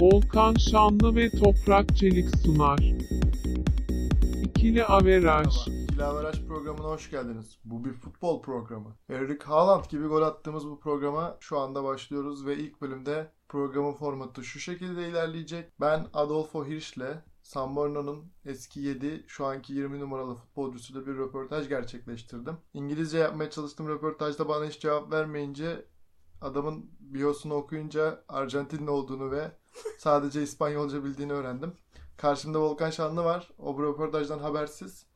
Volkan Şanlı ve Toprak Çelik sunar. İkili Averaj. Merhaba. Averaj programına hoş geldiniz. Bu bir futbol programı. Erling Haaland gibi gol attığımız bu programa şu anda başlıyoruz ve ilk bölümde programın formatı şu şekilde ilerleyecek. Ben Adolfo Hirsch'le San Marino'nun eski 7, şu anki 20 numaralı futbolcusuyla bir röportaj gerçekleştirdim. İngilizce yapmaya çalıştım röportajda bana hiç cevap vermeyince adamın biosunu okuyunca Arjantinli olduğunu ve sadece İspanyolca bildiğini öğrendim. Karşımda Volkan Şanlı var. O bu röportajdan habersiz.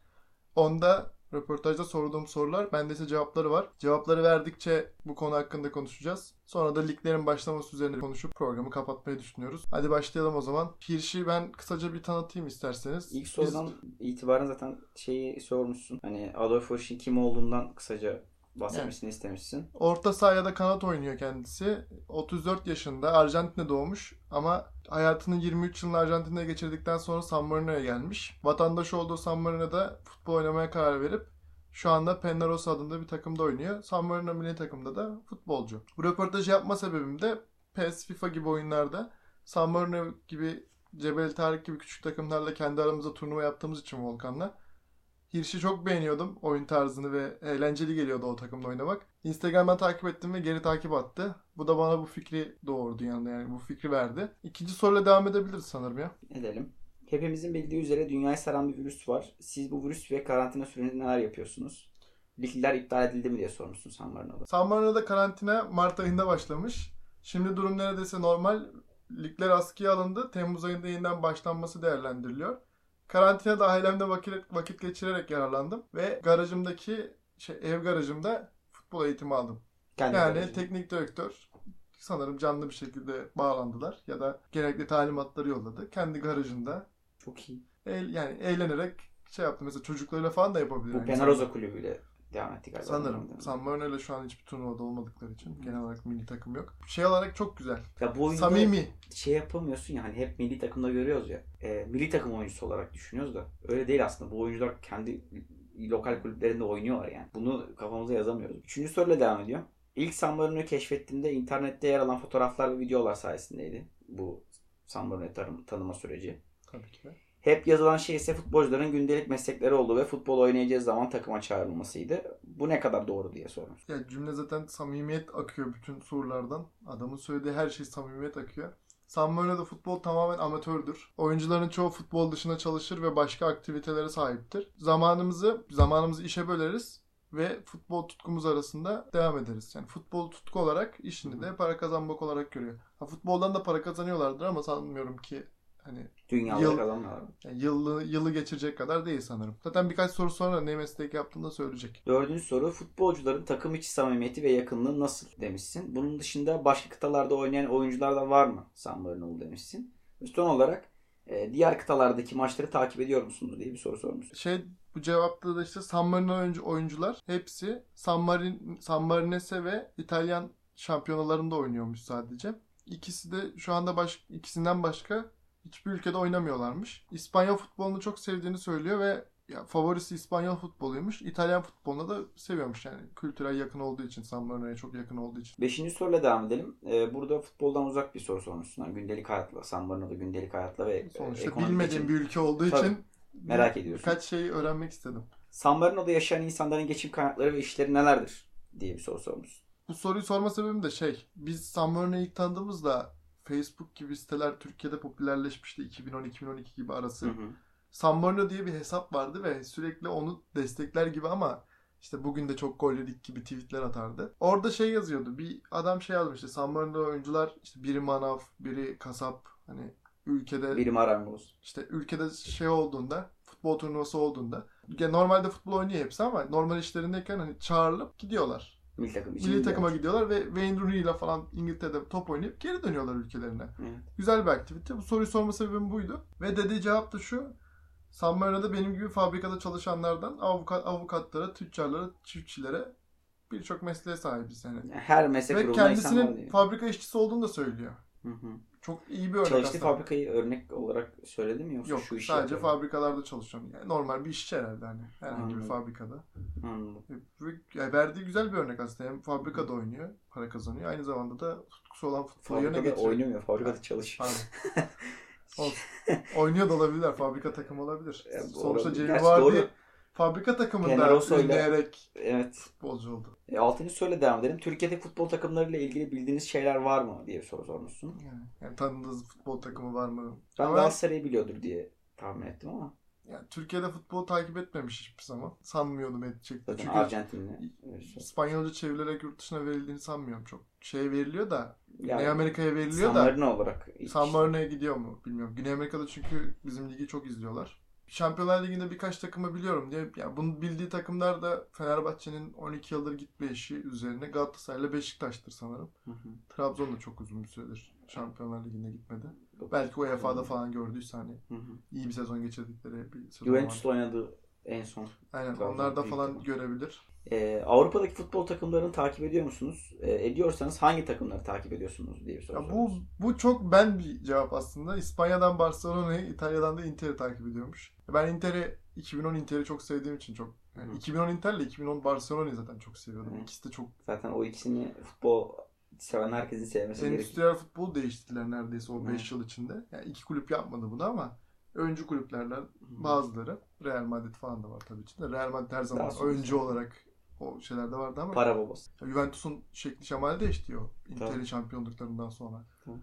Onda röportajda sorduğum sorular, bende ise cevapları var. Cevapları verdikçe bu konu hakkında konuşacağız. Sonra da liglerin başlaması üzerine konuşup programı kapatmayı düşünüyoruz. Hadi başlayalım o zaman. Hirsch'i ben kısaca bir tanıtayım isterseniz. İlk Biz- sorudan itibaren zaten şeyi sormuşsun. Hani Adolfo Hirsch'in kim olduğundan kısaca bahsetmesini istemişsin. Orta saha ya da kanat oynuyor kendisi. 34 yaşında. Arjantin'de doğmuş ama hayatının 23 yılını Arjantin'de geçirdikten sonra San Marino'ya gelmiş. Vatandaş olduğu San Marino'da futbol oynamaya karar verip şu anda Pennaros adında bir takımda oynuyor. San Marino milli takımda da futbolcu. Bu röportajı yapma sebebim de PES, FIFA gibi oyunlarda San Marino gibi Cebel Tarık gibi küçük takımlarla kendi aramızda turnuva yaptığımız için Volkan'la. Hirsch'i çok beğeniyordum oyun tarzını ve eğlenceli geliyordu o takımda oynamak. Instagram'dan takip ettim ve geri takip attı. Bu da bana bu fikri doğurdu yani, yani bu fikri verdi. İkinci soruyla devam edebiliriz sanırım ya. Edelim. Hepimizin bildiği üzere dünyayı saran bir virüs var. Siz bu virüs ve karantina sürecinde neler yapıyorsunuz? Ligler iptal edildi mi diye sormuşsun San Marino'da. San Marino'da karantina Mart ayında başlamış. Şimdi durum neredeyse normal. Ligler askıya alındı. Temmuz ayında yeniden başlanması değerlendiriliyor. Karantinada ailemde vakit, vakit geçirerek yararlandım. Ve garajımdaki şey, ev garajımda futbol eğitimi aldım. Kendi Yani garajın. teknik direktör sanırım canlı bir şekilde bağlandılar ya da gerekli talimatları yolladı. Kendi garajında Çok iyi. eğ- yani eğlenerek şey yaptı. Mesela çocuklarıyla falan da yapabilir. Bu Penaroza kulübüyle devam etti galiba. Sanırım. San Marino'yla şu an hiçbir turnuvada olmadıkları için genel olarak milli takım yok. Şey olarak çok güzel. Ya bu oyunda Samimi. şey yapamıyorsun ya hani hep milli takımda görüyoruz ya. E, milli takım oyuncusu olarak düşünüyoruz da öyle değil aslında. Bu oyuncular kendi lokal kulüplerinde oynuyorlar yani. Bunu kafamıza yazamıyoruz. Üçüncü soruyla devam ediyorum. İlk San Marino'yu keşfettiğimde internette yer alan fotoğraflar ve videolar sayesindeydi. Bu San tanıma süreci. Tabii ki. Hep yazılan şey ise futbolcuların gündelik meslekleri olduğu ve futbol oynayacağı zaman takıma çağrılmasıydı. Bu ne kadar doğru diye sormuş. Ya cümle zaten samimiyet akıyor bütün sorulardan. Adamın söylediği her şey samimiyet akıyor. San Marino'da futbol tamamen amatördür. Oyuncuların çoğu futbol dışında çalışır ve başka aktivitelere sahiptir. Zamanımızı zamanımızı işe böleriz ve futbol tutkumuz arasında devam ederiz. Yani futbol tutku olarak işini de para kazanmak olarak görüyor. Ha, futboldan da para kazanıyorlardır ama sanmıyorum ki hani Dünyada Yıl- kazanmıyorlar. yani yılı, yılı geçirecek kadar değil sanırım. Zaten birkaç soru sonra ne meslek yaptığını da söyleyecek. Dördüncü soru futbolcuların takım içi samimiyeti ve yakınlığı nasıl demişsin. Bunun dışında başka kıtalarda oynayan oyuncular da var mı San Marino'lu demişsin. Son olarak e, diğer kıtalardaki maçları takip ediyor musunuz diye bir soru sormuşsun. Şey bu cevapta da işte San Marino oyuncu, oyuncular hepsi San, Marin, San Marinese ve İtalyan şampiyonalarında oynuyormuş sadece. İkisi de şu anda baş, ikisinden başka hiçbir ülkede oynamıyorlarmış. İspanyol futbolunu çok sevdiğini söylüyor ve ya, favorisi İspanyol futboluymuş. İtalyan futbolunu da seviyormuş yani kültürel yakın olduğu için San Marino'ya çok yakın olduğu için. Beşinci soruyla devam edelim. E, burada futboldan uzak bir soru sormuşsun. Yani gündelik hayatla, San Marino'da gündelik hayatla ve e, Sonuçta bilmediğim geçim. bir ülke olduğu Tabii. için Merak ediyorsun. birkaç şey öğrenmek istedim. San Marino'da yaşayan insanların geçim kaynakları ve işleri nelerdir diye bir soru sormuşsun. Bu soruyu sorma sebebim de şey. Biz San Marino'yu ilk tanıdığımızda Facebook gibi siteler Türkiye'de popülerleşmişti 2010-2012 gibi arası. Hı hı. San Marino diye bir hesap vardı ve sürekli onu destekler gibi ama işte bugün de çok gol yedik gibi tweetler atardı. Orada şey yazıyordu. Bir adam şey yazmıştı. San Marino oyuncular işte biri manav, biri kasap. Hani ülkede Biri marangoz. işte ülkede şey olduğunda futbol turnuvası olduğunda normalde futbol oynuyor hepsi ama normal işlerindeyken hani çağrılıp gidiyorlar. Milli takım için. Milli takıma gidiyorlar ve Wayne Rooney ile falan İngiltere'de top oynayıp geri dönüyorlar ülkelerine. Evet. Güzel bir aktivite. Bu soruyu sorma sebebim buydu. Ve dediği cevap da şu. San Marino'da benim gibi fabrikada çalışanlardan avukat, avukatlara, tüccarlara, çiftçilere birçok mesleğe sahibiz yani. Yani her meslek Ve kendisinin fabrika işçisi olduğunu da söylüyor. Hı hı. Çok iyi bir örnek Çalıştığı aslında. fabrikayı örnek olarak söyledi mi yoksa Yok şu işi sadece yapıyorum? fabrikalarda çalışıyorum. Yani normal bir işçi herhalde hani herhangi bir Anladım. fabrikada. Anladım. Ve ya verdiği güzel bir örnek aslında. Hem fabrikada oynuyor, para kazanıyor. Aynı zamanda da tutkusu olan futbolu yerine Fabrikada getiriyor. oynamıyor. Fabrikada çalışıyor. Olsun. Oynuyor da olabilirler. Fabrika takımı olabilir. Ya, Sonuçta Gerçi Vardy doğru. Fabrika takımında ünleyerek evet. futbolcu oldu. E, altıncı soruyla devam edelim. Türkiye'deki futbol takımlarıyla ilgili bildiğiniz şeyler var mı diye bir soru sormuşsun. Yani, yani tanıdığınız futbol takımı var mı? Ben Ama Galatasaray'ı biliyordur diye tahmin ettim ama yani Türkiye'de futbolu takip etmemiş hiçbir zaman. Sanmıyordum edecekti. zaten Çünkü söyleyeyim. İspanyolca çevrilerek yurt dışına verildiğini sanmıyorum çok. Şey veriliyor da Yani Güney Amerika'ya veriliyor San da Marino olarak. San. Marino'ya gidiyor mu bilmiyorum. Güney Amerika'da çünkü bizim ligi çok izliyorlar. Şampiyonlar Ligi'nde birkaç takımı biliyorum diye. Ya bunu bildiği takımlar da Fenerbahçe'nin 12 yıldır gitme işi üzerine Galatasaray ile Beşiktaş'tır sanırım. Hı hı. Trabzon da çok uzun bir süredir Şampiyonlar Ligi'ne gitmedi. Belki UEFA'da falan gördüyse hani Hı hı. iyi bir sezon geçirdikleri bir sezon Juventus'ta oynadı en son. Aynen Trabzon onlar da falan görebilir. Ee, Avrupa'daki futbol takımlarını takip ediyor musunuz? Ee, ediyorsanız hangi takımları takip ediyorsunuz diye bir soru Ya bu bu çok ben bir cevap aslında. İspanya'dan Barcelona'yı, İtalya'dan da Inter'i takip ediyormuş. Ben Inter'i 2010 Inter'i çok sevdiğim için çok yani Hı. 2010 Inter'le 2010 Barcelona'yı zaten çok seviyordum. Hı. İkisi de çok Zaten o ikisini futbol seven herkesin sevmesi gerekiyor. endüstriyel futbol değiştirdiler neredeyse o Hı. 5 yıl içinde. Yani iki kulüp yapmadı bunu ama öncü kulüplerden bazıları Real Madrid falan da var tabii içinde. Real Madrid her zaman Daha öncü olarak o şeylerde vardı ama Para babası. Juventus'un şekli şemali değişti o Inter'in Tabii. şampiyonluklarından sonra. Tabii.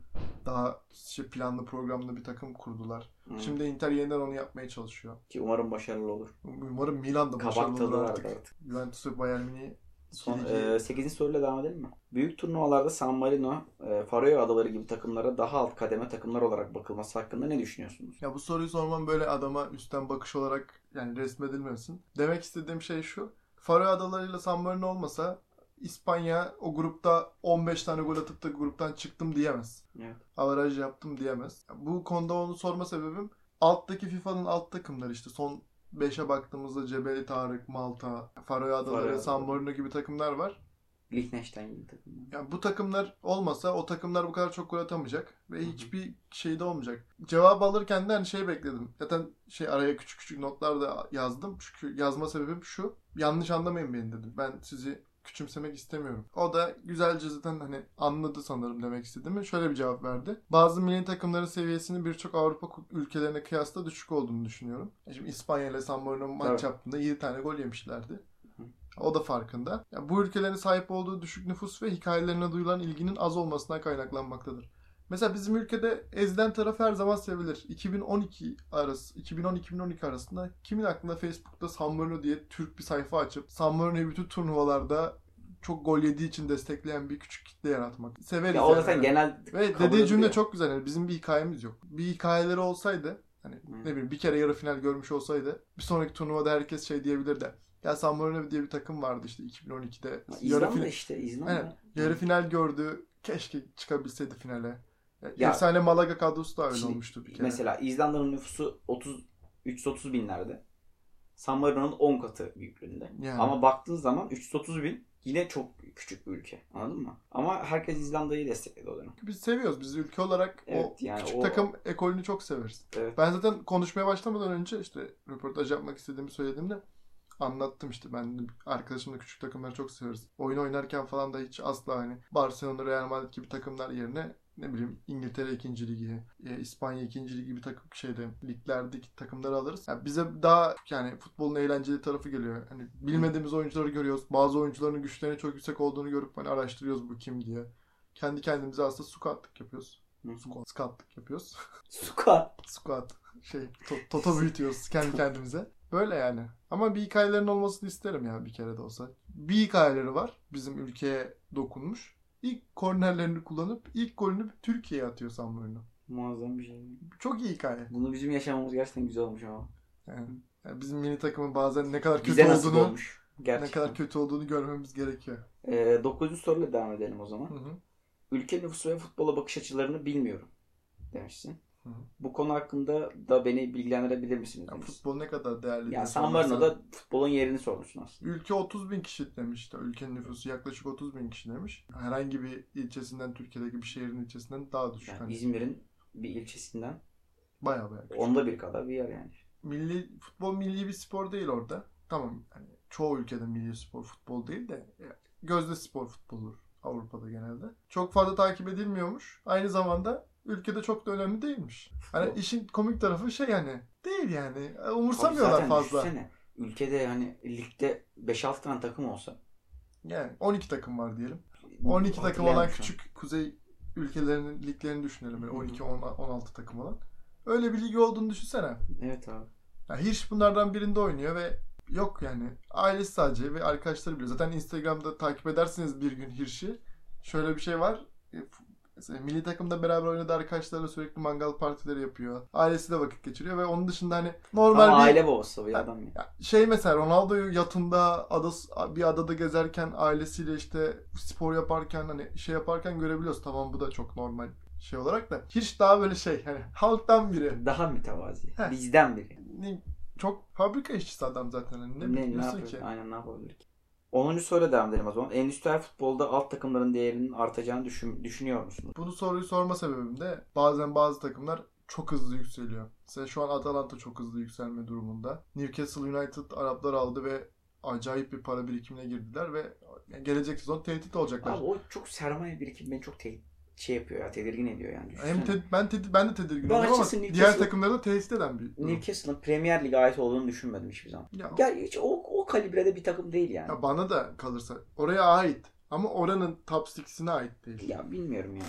Daha şey planlı programlı bir takım kurdular. Hı. Şimdi Inter yeniden onu yapmaya çalışıyor. Ki umarım başarılı olur. Umarım Milan da başarılı olur artık. artık. Juventus ve Bayern Münih Son, e, 8. soruyla devam edelim mi? Büyük turnuvalarda San Marino, e, Faroe Adaları gibi takımlara daha alt kademe takımlar olarak bakılması hakkında ne düşünüyorsunuz? Ya bu soruyu sormam böyle adama üstten bakış olarak yani resmedilmesin. Demek istediğim şey şu. Faroe Adaları ile San Marino olmasa İspanya o grupta 15 tane gol atıp da gruptan çıktım diyemez. Evet. Avaraj yaptım diyemez. Bu konuda onu sorma sebebim alttaki FIFA'nın alt takımları işte son 5'e baktığımızda Cebeli Tarık, Malta, Faroe Adaları, Faroe San Adaları. Marino gibi takımlar var. Liechtenstein gibi takımlar. Yani bu takımlar olmasa o takımlar bu kadar çok gol atamayacak ve Hı hı. hiçbir şey de olmayacak. Cevap alırken de hani şey bekledim. Zaten şey araya küçük küçük notlar da yazdım. Çünkü yazma sebebim şu. Yanlış anlamayın beni dedim. Ben sizi küçümsemek istemiyorum. O da güzelce zaten hani anladı sanırım demek istediğimi. Şöyle bir cevap verdi. Bazı milli takımların seviyesinin birçok Avrupa ülkelerine kıyasla düşük olduğunu düşünüyorum. Şimdi İspanya ile San Marino maç Evet. yaptığında 7 tane gol yemişlerdi. O da farkında. Ya bu ülkelerin sahip olduğu düşük nüfus ve hikayelerine duyulan ilginin az olmasından kaynaklanmaktadır. Mesela bizim ülkede ezilen taraf her zaman sevilir. 2012 arası, 2010-2012 arasında kimin aklına Facebook'ta San Marino diye Türk bir sayfa açıp San Marino'yu bütün turnuvalarda çok gol yediği için destekleyen bir küçük kitle yaratmak. Severiz Ya o yani. zaten genel Ve dediği cümle ediliyor. çok güzel. Yani bizim bir hikayemiz yok. Bir hikayeleri olsaydı hani Hı. ne bileyim bir kere yarı final görmüş olsaydı bir sonraki turnuvada herkes şey diyebilirdi. Ya San Marino diye bir takım vardı işte 2012'de. Yarı, İzlanda final, işte İzlanda. Aynen. yarı final gördü. Keşke çıkabilseydi finale. Ya, Efsane Malaga kadrosu da öyle Şimdi olmuştu bir kere. Mesela İzlanda'nın nüfusu 30 330 binlerde. San Marino'nun 10 katı büyüklüğünde. Yani. Ama baktığın zaman 330 bin yine çok küçük bir ülke. Anladın mı? Ama herkes İzlanda'yı destekledi o dönem. Biz seviyoruz. Biz ülke olarak o Evet, yani küçük o- takım ekolünü çok severiz. Evet. Ben zaten konuşmaya başlamadan önce işte röportaj yapmak istediğimi söylediğimde anlattım işte ben arkadaşımla küçük takımları çok severiz. Oyun oynarken falan da hiç asla hani Barcelona, Real Madrid gibi takımlar yerine ne bileyim İngiltere 2. ligi, e, İspanya 2. ligi gibi takım şeyde liglerdeki takımları alırız. Yani bize daha yani futbolun eğlenceli tarafı geliyor. Hani bilmediğimiz oyuncuları görüyoruz. Bazı oyuncuların güçlerinin çok yüksek olduğunu görüp hani araştırıyoruz bu kim diye. Kendi kendimize aslında scoutlık yapıyoruz. Scout- Scoutlık yapıyoruz. Suka. Squat. Şey, to- toto büyütüyoruz kendi kendimize. Böyle yani. Ama bir hikayelerin olmasını isterim ya bir kere de olsa. Bir hikayeleri var. Bizim ülkeye dokunmuş. İlk kornerlerini kullanıp ilk golünü Türkiye'ye atıyor San Marino. Muazzam bir şey. Çok iyi hikaye. Bunu bizim yaşamamız gerçekten güzel olmuş ama. Yani, yani bizim mini takımın bazen ne kadar kötü Bize nasip olduğunu olmuş. Gerçekten. ne kadar kötü olduğunu görmemiz gerekiyor. Ee, 9. soruyla devam edelim o zaman. Hı hı. Ülke nüfusu ve futbola bakış açılarını bilmiyorum demişsin. Hı. Bu konu hakkında da beni bilgilendirebilir misiniz? Demiş. futbol ne kadar değerli. Yani San Marino'da futbolun yerini sormuşsun aslında. Ülke 30 bin kişi demiş. Ülkenin nüfusu yaklaşık 30 bin kişi demiş. Herhangi bir ilçesinden Türkiye'deki bir şehrin ilçesinden daha düşük. Yani Hani İzmir'in bir ilçesinden bayağı bayağı küçük. onda bir kadar bir yer yani. milli futbol milli bir spor değil orada. Tamam hani çoğu ülkede milli spor futbol değil de e, gözde spor futboldur Avrupa'da genelde. Çok fazla takip edilmiyormuş. Aynı zamanda ülkede çok da önemli değilmiş. Hani işin komik tarafı şey yani değil yani. Tabii Umursamıyorlar zaten fazla. düşünsene, ülkede hani ligde 5-6 tane takım olsa. Yani 12 takım var diyelim. 12 takım olan küçük kuzey ülkelerinin liglerini düşünelim. Böyle Hı hı. 12 10 16 takım olan. Öyle bir lig olduğunu düşünsene. Evet abi. Ya Hirsch bunlardan birinde oynuyor ve yok yani ailesi sadece ve arkadaşları biliyor. Zaten Instagram'da takip edersiniz bir gün Hirsch'i. Şöyle bir şey var. Mesela milli takımda beraber oynadığı arkadaşlarla sürekli mangal partileri yapıyor. Ailesiyle vakit geçiriyor ve onun dışında hani normal Ama bir aile babası bir adam ya. şey mesela Ronaldo'yu yatında adas, bir adada gezerken ailesiyle işte spor yaparken hani şey yaparken görebiliyoruz. Tamam bu da çok normal şey olarak da. Hiç daha böyle şey hani halktan biri. Daha mütevazi. Heh. Bizden biri. Ne- Çok fabrika işçisi adam zaten. Hani ne, Ne, ne, biliyorsun yapıyor? ki? Aynen ne yapabilir ki? 10. soruyla devam edelim o zaman. Endüstriyel futbolda alt takımların değerinin artacağını düşün, düşünüyor musunuz? Bunu soruyu sorma sebebim de bazen bazı takımlar çok hızlı yükseliyor. Mesela şu an Atalanta çok hızlı yükselme durumunda. Newcastle United Araplar aldı ve acayip bir para birikimine girdiler ve gelecek sezon tehdit olacaklar. Abi o çok sermaye birikimi beni çok te- şey yapıyor ya tedirgin ediyor yani. Hem te- ben te- ben de tedirgin Ben oldum ama Newcastle- diğer takımları da tehdit eden bir durum. Newcastle'ın Premier Lig'e ait olduğunu düşünmedim hiçbir zaman. Ya, Ya hiç o, o kalibrede bir takım değil yani. ya bana da kalırsa oraya ait ama oranın top 6'sine ait değil. Ya bilmiyorum yani.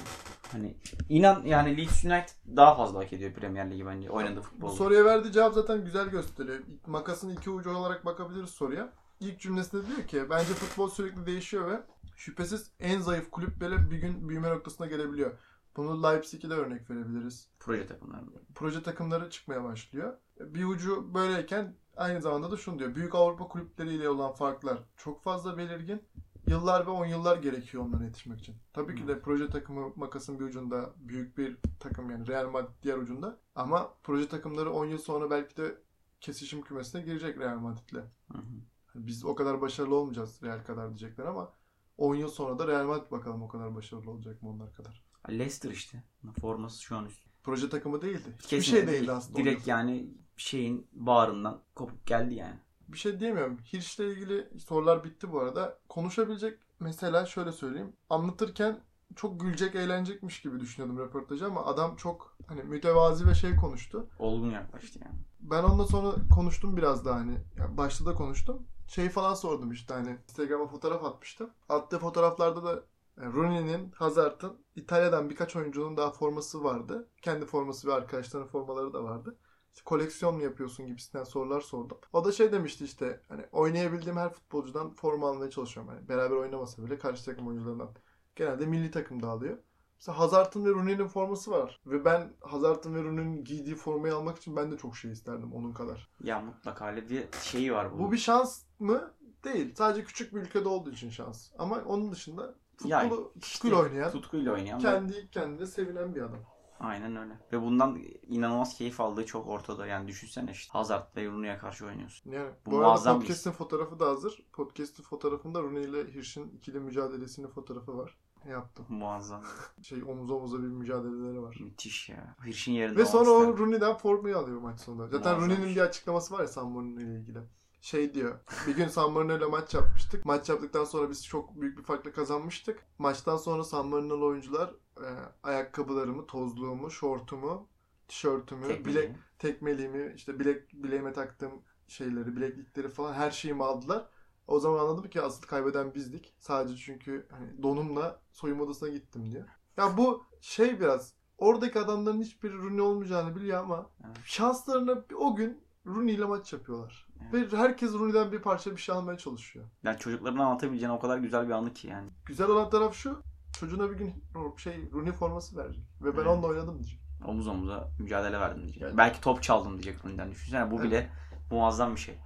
Hani inan yani Leeds United daha fazla hak ediyor Premier Ligi bence oynadığı Bu futbol. soruya verdiği cevap zaten güzel gösteriyor. Makasın iki ucu olarak bakabiliriz soruya. İlk cümlesinde diyor ki bence futbol sürekli değişiyor ve şüphesiz en zayıf kulüp bile bir gün büyüme noktasına gelebiliyor. Bunu Leipzig'e de örnek verebiliriz. Proje takımlarında. Proje takımları çıkmaya başlıyor. Bir ucu böyleyken aynı zamanda da şunu diyor. Büyük Avrupa kulüpleriyle olan farklar çok fazla belirgin. Yıllar ve on yıllar gerekiyor onlara yetişmek için. Tabii ki de proje takımı makasın bir ucunda büyük bir takım yani Real Madrid diğer ucunda. Ama proje takımları 10 yıl sonra belki de kesişim kümesine girecek Real Madrid'le. Hı hı. Biz o kadar başarılı olmayacağız Real kadar diyecekler ama 10 yıl sonra da Real Madrid bakalım o kadar başarılı olacak mı onlar kadar. Leicester işte. Forması şu an üst. Proje takımı değildi. Hiçbir Kesinlikle şey değildi değil. aslında. Direkt yani şeyin bağrından kopup geldi yani. bir şey diyemiyorum. Hirsch'le ilgili sorular bitti bu arada. Konuşabilecek mesela şöyle söyleyeyim. Anlatırken çok gülecek, eğlenecekmiş gibi düşünüyordum röportajı ama adam çok hani mütevazi ve şey konuştu. Olgun yaklaştı yani. Ben ondan sonra konuştum biraz daha hani. Yani başta da konuştum. Şey falan sordum işte hani Instagram'a fotoğraf atmıştım. Attığı fotoğraflarda da yani Rooney'nin, Hazard'ın İtalya'dan birkaç oyuncunun daha forması vardı. Kendi forması ve arkadaşlarının formaları da vardı. İşte koleksiyon mu yapıyorsun gibisinden sorular sordum. O da şey demişti işte hani oynayabildiğim her futbolcudan forma almaya çalışıyorum. Hani beraber oynamasa bile karşı takım oyuncularından. Genelde milli takımda alıyor. Mesela Hazard'ın ve Rooney'nin forması var. Ve ben Hazard'ın ve Rooney'nin giydiği formayı almak için ben de çok şey isterdim onun kadar. Ya mutlaka öyle bir şeyi var bunun. Bu bir şans mı? Değil. Sadece küçük bir ülkede olduğu için şans. Ama onun dışında futbolu işte tutkuyla oynayan, tutkuyla oynayan. ve- kendi kendine sevinen bir adam. Aynen öyle. Ve bundan inanılmaz keyif aldığı çok ortada. Yani düşünsene işte Hazard ve Rooney'e karşı oynuyorsun. Yani Bu bu, arada muazzam bir podcast'in fotoğrafı da hazır. Podcast'in fotoğrafında Rooney ile Hirsch'in ikili mücadelesinin fotoğrafı var. Yaptım. Muazzam. Şey omuz omuza bir mücadeleleri var. Müthiş ya. Hirsch'in yerinde Ve sonra o. Rooney'den formayı alıyor maç sonunda. Zaten. Rooney'nin bir açıklaması var ya San Marino ile ilgili. Şey diyor. Bir gün San Marino ile maç yapmıştık. Maç yaptıktan sonra biz çok büyük bir farkla kazanmıştık. Maçtan sonra San Marino'lu oyuncular e, ayakkabılarımı, tozluğumu, şortumu, tişörtümü, Tek bilek, tekmeliğimi, işte bilek bileğime taktığım şeyleri, bileklikleri falan her şeyimi aldılar. O zaman anladım ki asıl kaybeden bizdik. Sadece çünkü hani donumla soyunma odasına gittim diyor. Ya bu şey biraz oradaki adamların hiçbiri Rooney olmayacağını biliyor ama Evet. şanslarına o gün Rooney ile maç yapıyorlar. Evet. Ve herkes Rooney'den bir parça bir şey almaya çalışıyor. Yani çocuklarına anlatabileceğin o kadar güzel bir anı ki yani. Güzel olan taraf şu. Çocuğuna bir gün şey Rooney forması verecek. Ve ben Evet. onunla oynadım diyecek. Omuz omuza mücadele verdim diyecek. Yani- Belki top çaldım diyecek Rooney'den. Düşünsene bu Evet. bile muazzam bir şey.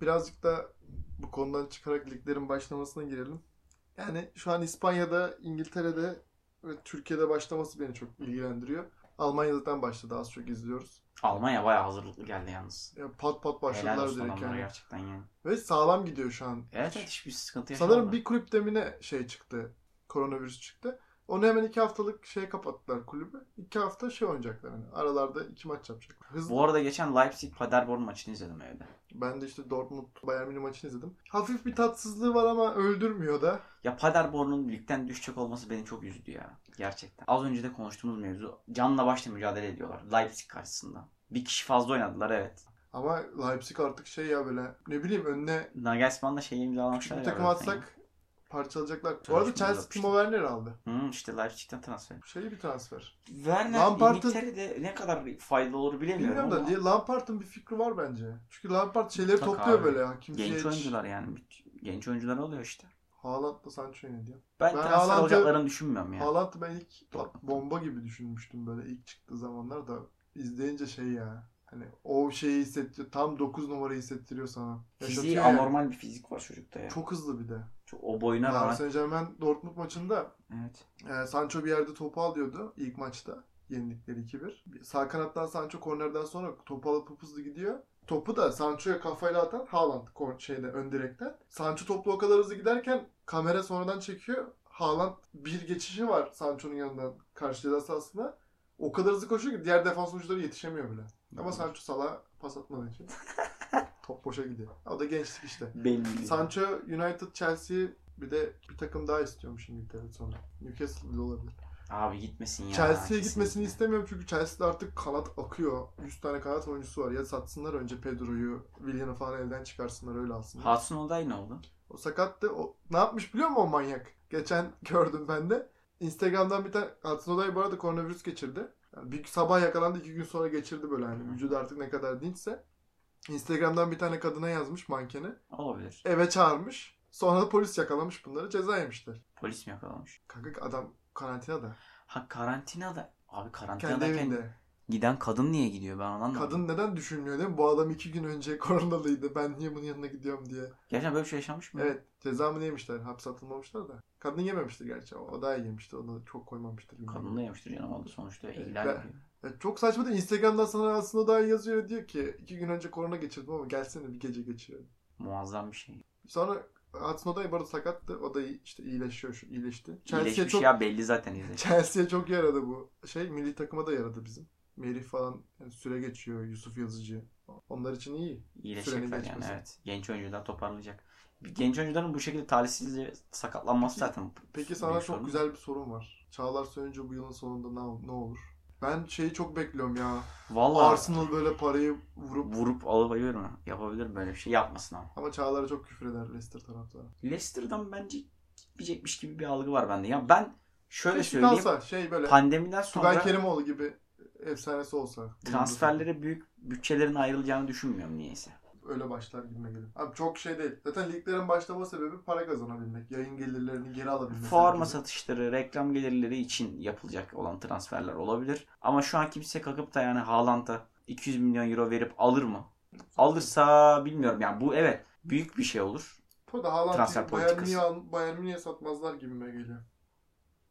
birazcık da bu konudan çıkarak liglerin başlamasına girelim. Yani şu an İspanya'da, İngiltere'de ve Türkiye'de başlaması beni çok ilgilendiriyor. Almanya zaten başladı az çok izliyoruz. Almanya bayağı hazırlıklı geldi yalnız. Ya pat pat Helal başladılar olsun direkt yani. gerçekten yani. Ve sağlam gidiyor şu an. Evet evet hiçbir sıkıntı yaşamadılar. Sanırım bir kulüp demine şey çıktı. Koronavirüs çıktı. Onu hemen iki haftalık şey kapattılar kulübü. İki hafta şey oynayacaklar hani. Aralarda iki maç yapacaklar. Hızlı. Bu arada geçen Leipzig Paderborn maçını izledim evde. Ben de işte Dortmund Bayern Münih maçını izledim. Hafif bir tatsızlığı var ama öldürmüyor da. Ya Paderborn'un ligden düşecek olması beni çok üzdü ya. Gerçekten. Az önce de konuştuğumuz mevzu. Canla başla mücadele ediyorlar. Leipzig karşısında. Bir kişi fazla oynadılar evet. Ama Leipzig artık şey ya böyle ne bileyim önüne Nagelsmann'la şeyi imzalamışlar bir takım atsak parçalayacaklar. Bu arada Chelsea. Timo Werner aldı. Hı, işte Leipzig'ten transfer. Şey bir transfer. Werner Lampard'ın- İngiltere'de ne kadar faydalı olur bilemiyorum Bilmiyorum da ama diye Lampard'ın bir fikri var bence. Çünkü Lampard şeyleri Mutlaka topluyor abi. böyle ya. Kimseye genç hiç- oyuncular yani. Genç oyuncular oluyor işte. Haaland'la Sancho'yu ne diyor? Ben, Ben transfer olacaklarını düşünmüyorum ya. Haaland'ı ben ilk bomba gibi düşünmüştüm böyle ilk çıktığı zamanlar da izleyince şey ya. Hani o şeyi hissettiriyor. Tam 9 numarayı hissettiriyor sana. Fiziği Yaşatıyor yani. anormal bir fizik var çocukta ya. Çok hızlı bir de. O boyuna Paris rağmen. Saint Germain Dortmund maçında Evet. e, Sancho bir yerde topu alıyordu ilk maçta. Yenildikleri 2-1. Sağ kanattan Sancho kornerden sonra topu alıp hızlı gidiyor. Topu da Sancho'ya kafayla atan Haaland şeyde ön direkten. Sancho toplu o kadar hızlı giderken kamera sonradan çekiyor. Haaland bir geçişi var Sancho'nun yanından karşı ceza sahasına. O kadar hızlı koşuyor ki diğer defans oyuncuları yetişemiyor bile. Ama Sancho sala pas için top boşa gidiyor. O da gençlik işte. Belli. Sancho United, Chelsea bir de bir takım daha istiyormuş İngiltere sonra. Newcastle bile olabilir. Abi gitmesin ya. Chelsea'ye gitmesini istemiyorum çünkü Chelsea'de artık kanat akıyor. 100 tane kanat oyuncusu var. Ya satsınlar önce Pedro'yu, Willian'ı falan elden çıkarsınlar öyle alsınlar. Hudson Odoi ne oldu? O sakattı. O, ne yapmış biliyor musun o manyak? Geçen gördüm ben de. Instagram'dan bir tane Hudson Odoi bu arada koronavirüs geçirdi. Yani bir sabah yakalandı iki gün sonra geçirdi böyle hani vücudu artık ne kadar dinçse. Instagram'dan bir tane kadına yazmış mankeni. Olabilir. Eve çağırmış. Sonra da polis yakalamış bunları ceza yemişler. Polis mi yakalamış? Kanka adam karantinada. Ha karantinada. Abi Kendi karantinadayken evinde. Giden kadın niye gidiyor ben anlamadım. Kadın neden düşünmüyor değil mi? Bu adam iki gün önce koronalıydı. Ben niye bunun yanına gidiyorum diye. Gerçekten böyle bir şey yaşanmış mı? Evet. Ceza mı yemişler? Hapse atılmamışlar da. Kadın yememiştir gerçi. O daha iyi yemiştir. Onu çok koymamıştır. bilmiyorum. Kadın da yemiştir da sonuçta Evet, ihlal ben- ediyor. Ya çok saçma değil. Instagram'dan sana aslında daha yazıyor. Diyor ki iki gün önce korona geçirdim ama gelsene bir gece geçirelim. Muazzam bir şey. Sonra Hudson Odoi bu arada sakattı. O da işte iyileşiyor şu iyileşti. Chelsea'ye çok ya belli zaten izle. Chelsea'ye çok yaradı bu şey. Milli takıma da yaradı bizim. Merih falan yani süre geçiyor. Yusuf Yazıcı. Onlar için iyi. İyileşecekler Sürenin yani geçmesi. evet. Genç oyuncular toparlayacak. Genç oyuncuların bu şekilde talihsizce sakatlanması Peki- zaten. Peki sana çok sorun. güzel bir sorun var. Çağlar Söyüncü bu yılın sonunda ne, ne olur? Ben şeyi çok bekliyorum ya. Vallahi Arsenal böyle parayı vurup vurup alıp mı? Yapabilir böyle bir şey yapmasın ama. ama Çağlar'a çok küfür eder Leicester taraftarı. Leicester'dan bence gitmeyecekmiş gibi bir algı var bende. Ya ben şöyle Keşke söyleyeyim. kalsa şey böyle Pandemiden Tugay sonra Kerimoğlu gibi efsanesi olsa. transferlere büyük bütçelerin ayrılacağını düşünmüyorum niyeyse. Öyle başlar gibime geliyor. Abi çok şey değil. Zaten liglerin başlama sebebi para kazanabilmek. Yayın gelirlerini geri alabilmek. Forma satışları, reklam gelirleri için yapılacak olan transferler olabilir. Ama şu an kimse kalkıp da yani Haaland'a 200 milyon euro verip alır mı? Alırsa bilmiyorum yani bu evet büyük bir şey olur. Bu da Haaland'ı Bayern. Münih'e al- Bayern Münih'e satmazlar gibime geliyor.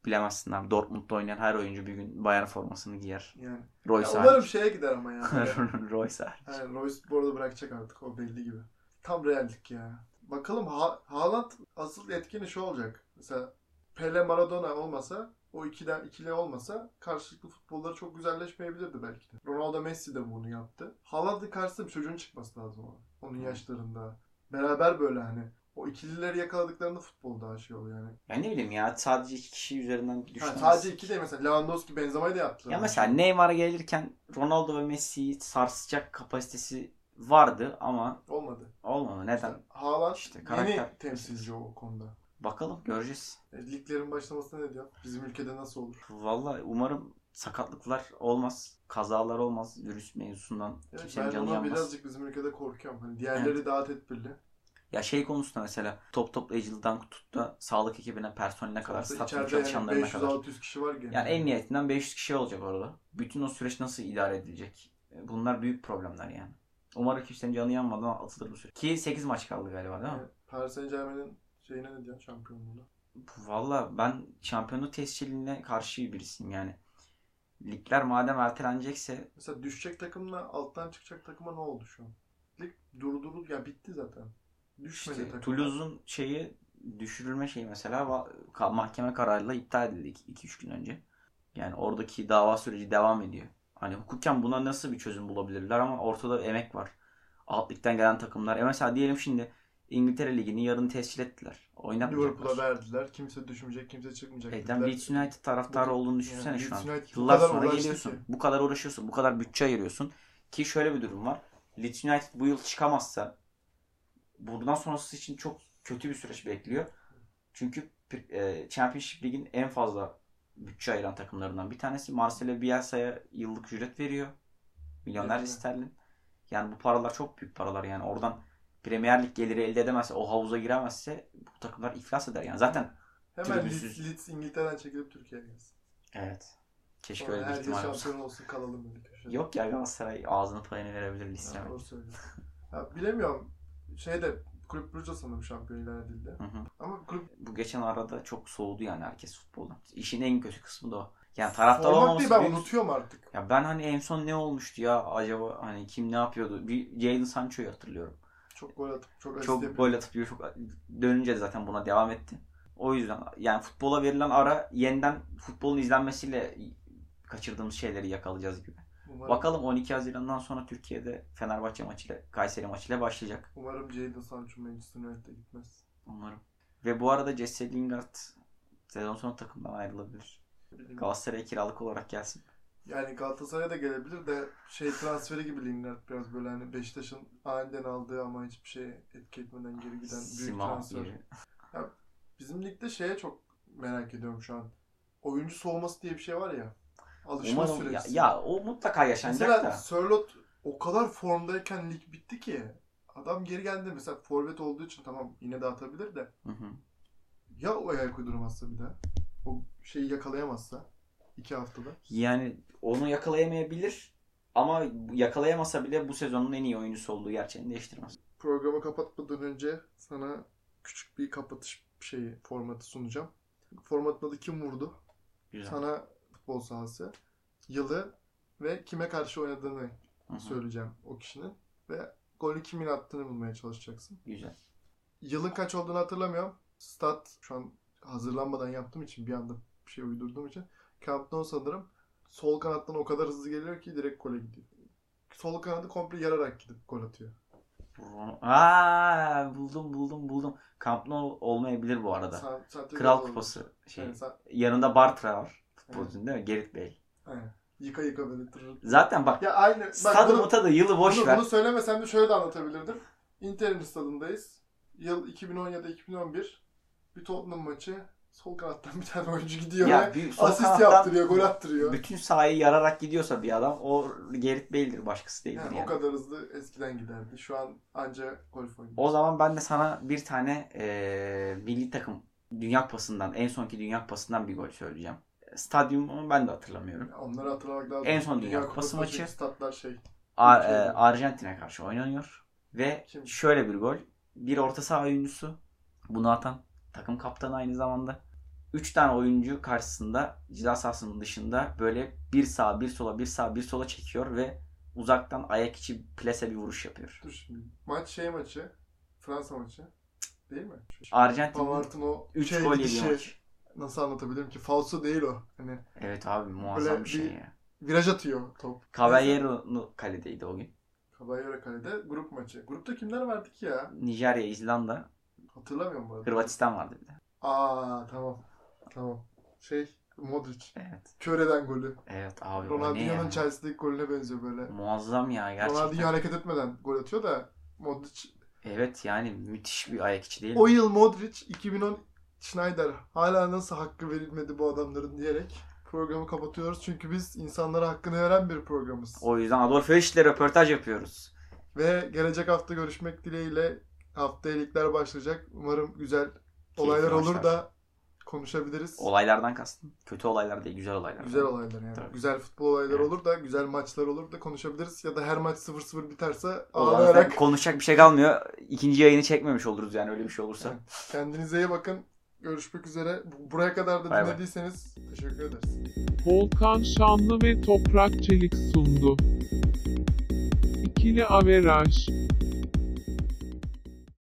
Bilemezsin abi. Dortmund'da oynayan her oyuncu bir gün Bayern formasını giyer. Yani. Royce Ya umarım şeye gider ama ya. Royce hariç. Yani Royce bu arada bırakacak artık o belli gibi. Tam reallik ya. Bakalım ha Haaland asıl etkeni şu olacak. Mesela Pele Maradona olmasa o ikiden ikili olmasa karşılıklı futbolları çok güzelleşmeyebilirdi belki de. Ronaldo Messi de bunu yaptı. Haaland'ın karşısında bir çocuğun çıkması lazım ona. Onun yaşlarında. Beraber böyle hani o ikilileri yakaladıklarında futbol daha şey oluyor yani. Ya ne bileyim ya sadece iki kişi üzerinden Ha, düşünmez. sadece iki değil mesela Lewandowski Benzema'yı da yaptılar. Ya mesela Neymar'a gelirken Ronaldo ve Messi'yi sarsacak kapasitesi vardı ama Olmadı. olmadı. Neden? İşte Haaland İşte yeni karakter- temsilci o konuda. Bakalım göreceğiz. E, liglerin başlamasına ne diyor? Bizim ülkede nasıl olur? Vallahi umarım sakatlıklar olmaz. Kazalar olmaz virüs mevzusundan. Evet, Kimsenin ben canı yanmaz. birazcık bizim ülkede korkuyorum. Hani diğerleri daha tedbirli. Ya şey konusunda mesela top toplayıcılıktan tut da sağlık ekibine, personeline kadar, staffın içeride yani çalışanlarına kadar. 500-600 kişi var gene. Yani emniyetinden 500 kişi olacak orada. Bütün o süreç nasıl idare edilecek? E, Bunlar büyük problemler yani. Umarım kimsenin canı yanmadan atılır bu süreç. Ki 8 maç kaldı galiba değil mi? Evet, Paris Saint Germain'in şeyine ne diyorsun şampiyonluğuna? Valla ben şampiyonluk tescilline karşı birisiyim yani. Ligler madem ertelenecekse Mesela düşecek takımla alttan çıkacak takıma ne oldu şu an? Lig durduruldu ya bitti zaten. Düşmedi işte. Toulouse'un şeyi düşürülme şeyi mesela mahkeme kararıyla iptal edildi 2-3 gün önce. Yani oradaki dava süreci devam ediyor. Hani hukuken buna nasıl bir çözüm bulabilirler ama ortada emek var. Alt ligden gelen takımlar. E mesela diyelim şimdi İngiltere Ligi'ni yarın tescil ettiler. Liverpool'a Oynatmayacaklar. verdiler. Kimse düşmeyecek, kimse çıkmayacak. E, tam Leeds United taraftarı Bu- olduğunu düşünsene yani şu an. United Yıllar sonra geliyorsun. ki. Bu kadar uğraşıyorsun. Bu kadar bütçe ayırıyorsun. Ki şöyle bir durum var. Leeds United bu yıl çıkamazsa buradan sonrası için çok kötü bir süreç bekliyor. Çünkü e, Championship Lig'in en fazla bütçe ayıran takımlarından bir tanesi. Marcelo Bielsa'ya yıllık ücret veriyor. Milyonlarca Evet. sterlin. Yani bu paralar çok büyük paralar yani. Oradan Premier Lig geliri elde edemezse, o havuza giremezse bu takımlar iflas eder. Yani zaten Hemen tribünsüz. Leeds, Leeds İngiltere'den çekilip Türkiye'ye gelsin. evet. Keşke Sonra öyle bir ihtimal olsa. şampiyon olsun kalalım böyle köşede. Yok ya Galatasaray ağzını payını verebilir. Ya, doğru söylüyorsun. Ya, bilemiyorum. Şeyde Kulüp Brugge sanırım şampiyon ilan edildi. Hı hı. Ama kulüp Bu geçen arada çok soğudu yani herkes futboldan. İşin en kötü kısmı da o. Yani taraftar format olmaması değil ben büyük- unutuyorum artık. Ya ben hani en son ne olmuştu ya acaba hani kim ne yapıyordu? Bir Jadon Sancho'yu hatırlıyorum. Çok gol atıp çok Çok gol atıp çok dönünce de zaten buna devam etti. O yüzden yani futbola verilen ara yeniden futbolun izlenmesiyle kaçırdığımız şeyleri yakalayacağız gibi. Umarım, Bakalım 12 Haziran'dan sonra Türkiye'de Fenerbahçe maçıyla Kayseri maçıyla başlayacak. umarım Jadon Sancho Manchester United'e gitmez. Umarım. Ve bu arada Jesse Lingard sezon sonu takımdan ayrılabilir. Bilmiyorum. Galatasaray'a kiralık olarak gelsin. Yani Galatasaray'a da gelebilir de şey transferi gibi Lingard biraz böyle hani Beşiktaş'ın aniden aldığı ama hiçbir şey etki etmeden geri giden büyük Simao transfer. gibi. Bizim ligde şeye çok merak ediyorum şu an. Oyuncu soğuması diye bir şey var ya. Alışma Umarım ya, süresi. ya o mutlaka yaşanacak Mesela da. Sörlot o kadar formdayken lig bitti ki. Adam geri geldi mesela forvet olduğu için tamam yine de atabilir de. Hı hı. Ya o ayak uydurmazsa bir daha. O şeyi yakalayamazsa. iki haftada. Yani onu yakalayamayabilir ama yakalayamasa bile bu sezonun en iyi oyuncusu olduğu gerçeğini değiştirmez. Programı kapatmadan önce sana küçük bir kapatış şeyi formatı sunacağım. Formatın adı kim vurdu? Güzel. Sana futbol sahası, yılı ve kime karşı oynadığını Hı hı. söyleyeceğim o kişinin. Ve golü kimin attığını bulmaya çalışacaksın. Güzel. Yılın kaç olduğunu hatırlamıyorum. Stat şu an hazırlanmadan yaptığım için bir anda bir şey uydurduğum için. Camp Nou sanırım sol kanattan o kadar hızlı geliyor ki direkt gole gidiyor. Sol kanadı komple yararak gidip gol atıyor. Aa buldum buldum buldum. Camp Nou olmayabilir bu arada. De Kral Kupası şey. Yani sen, Yanında Bartra var. Futbolcunun değil mi? Gerrit Bale. Aynen. Yıka yıka böyle tırır. Zaten bak Ya aynı. Bak stadı bunu, mutadı yılı boş bunu, ver. bunu söylemesem de şöyle de anlatabilirdim. Inter'in stadındayız. Yıl 2017-2011. Bir Tottenham maçı. Sol kanattan bir tane oyuncu gidiyor Ya ve bir asist yaptırıyor, gol attırıyor. Bütün sahayı yararak gidiyorsa bir adam o Gerrit Bale'dir başkası değildir Yani yani. O kadar hızlı eskiden giderdi. Şu an anca golf oynuyor. O zaman ben de sana bir tane eee milli takım Dünya Kupası'ndan en sonki Dünya Kupası'ndan bir gol söyleyeceğim. Stadyumu ben de hatırlamıyorum. Onları hatırlamak lazım. En son Dünya Kupası maçı. Statlar şey. Ar- e, Arjantin'e karşı oynanıyor. Ve Kim? şöyle bir gol. Bir orta saha oyuncusu bunu atan takım kaptanı aynı zamanda. 3 tane oyuncu karşısında ceza sahasının dışında böyle bir sağa bir sola bir sağa bir sola çekiyor ve uzaktan ayak içi plase bir vuruş yapıyor. Dur şimdi. Maç şey maçı. Fransa maçı. Değil mi? O 3 şey gol yediği maç. Nasıl anlatabilirim ki? Falso değil o. Hani Evet abi muazzam Böyle bir şey bir- ya. viraj atıyor top. Caballero kaledeydi o gün. Caballero kalede grup maçı. Grupta kimler vardı ki ya? Nijerya, İzlanda, Hatırlamıyorum bu arada. Hırvatistan vardı bir de. Aa tamam. Tamam. Şey Modric. Evet. Kör eden golü. Evet abi o ne Ronaldinho'nun ya? Chelsea'deki golüne benziyor böyle. Muazzam ya gerçekten. Ronaldinho hareket etmeden gol atıyor da Modric. Evet yani müthiş bir ayak içi değil mi? O yıl Modric 2010 Schneider hala nasıl hakkı verilmedi bu adamların diyerek programı kapatıyoruz. Çünkü biz insanlara hakkını veren bir programız. O yüzden Adolf Hitch'le röportaj yapıyoruz. Ve gelecek hafta görüşmek dileğiyle haftaya ligler başlayacak. Umarım güzel olaylar olur da konuşabiliriz. Olaylardan kastım. Kötü olaylar değil, güzel olaylar. Güzel olaylar yani. Tabii. Güzel futbol olayları Evet. olur da güzel maçlar olur da konuşabiliriz. Ya da her maç 0-0 biterse ağlayarak. konuşacak bir şey kalmıyor. İkinci yayını çekmemiş oluruz yani öyle bir şey olursa. Evet. Kendinize iyi bakın. Görüşmek üzere. Bu- Buraya kadar da Bay bay. dinlediyseniz teşekkür ederiz. Volkan Şanlı ve Toprak Çelik sundu. İkili Averaj